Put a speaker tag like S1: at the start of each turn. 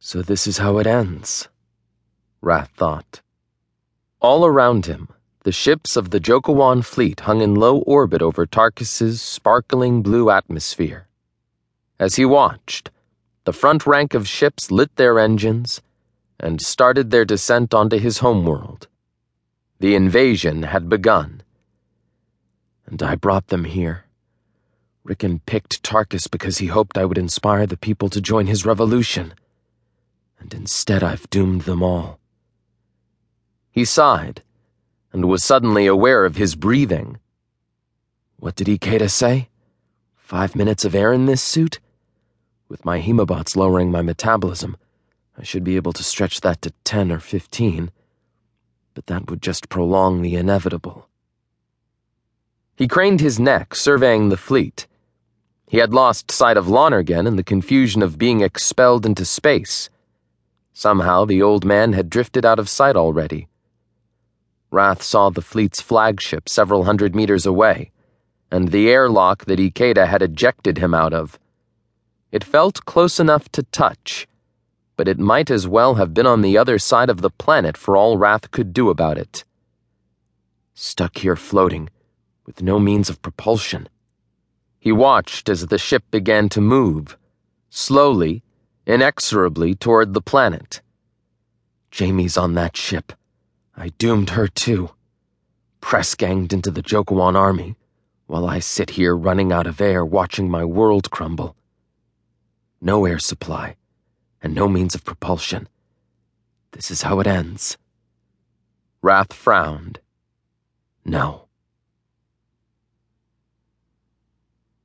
S1: So this is how it ends, Rath thought. All around him, the ships of the Jokuan fleet hung in low orbit over Tarkis's sparkling blue atmosphere. As he watched, the front rank of ships lit their engines and started their descent onto his homeworld. The invasion had begun. And I brought them here. Rickon picked Tarkis because he hoped I would inspire the people to join his revolution. And instead, I've doomed them all. He sighed and was suddenly aware of his breathing. What did Ikeda say? Five minutes of air in this suit? With my hemobots lowering my metabolism, I should be able to stretch that to 10 or 15, but that would just prolong the inevitable. He craned his neck, surveying the fleet. He had lost sight of Lonergan in the confusion of being expelled into space. Somehow the old man had drifted out of sight already. Rath saw the fleet's flagship several hundred meters away, and the airlock that Ikeda had ejected him out of. It felt close enough to touch, but it might as well have been on the other side of the planet for all Rath could do about it. Stuck here floating, with no means of propulsion. He watched as the ship began to move, slowly, inexorably toward the planet. Jamie's on that ship. I doomed her too. Press ganged into the Jokuan army, while I sit here running out of air watching my world crumble. No air supply, and no means of propulsion. This is how it ends. Rath frowned. No.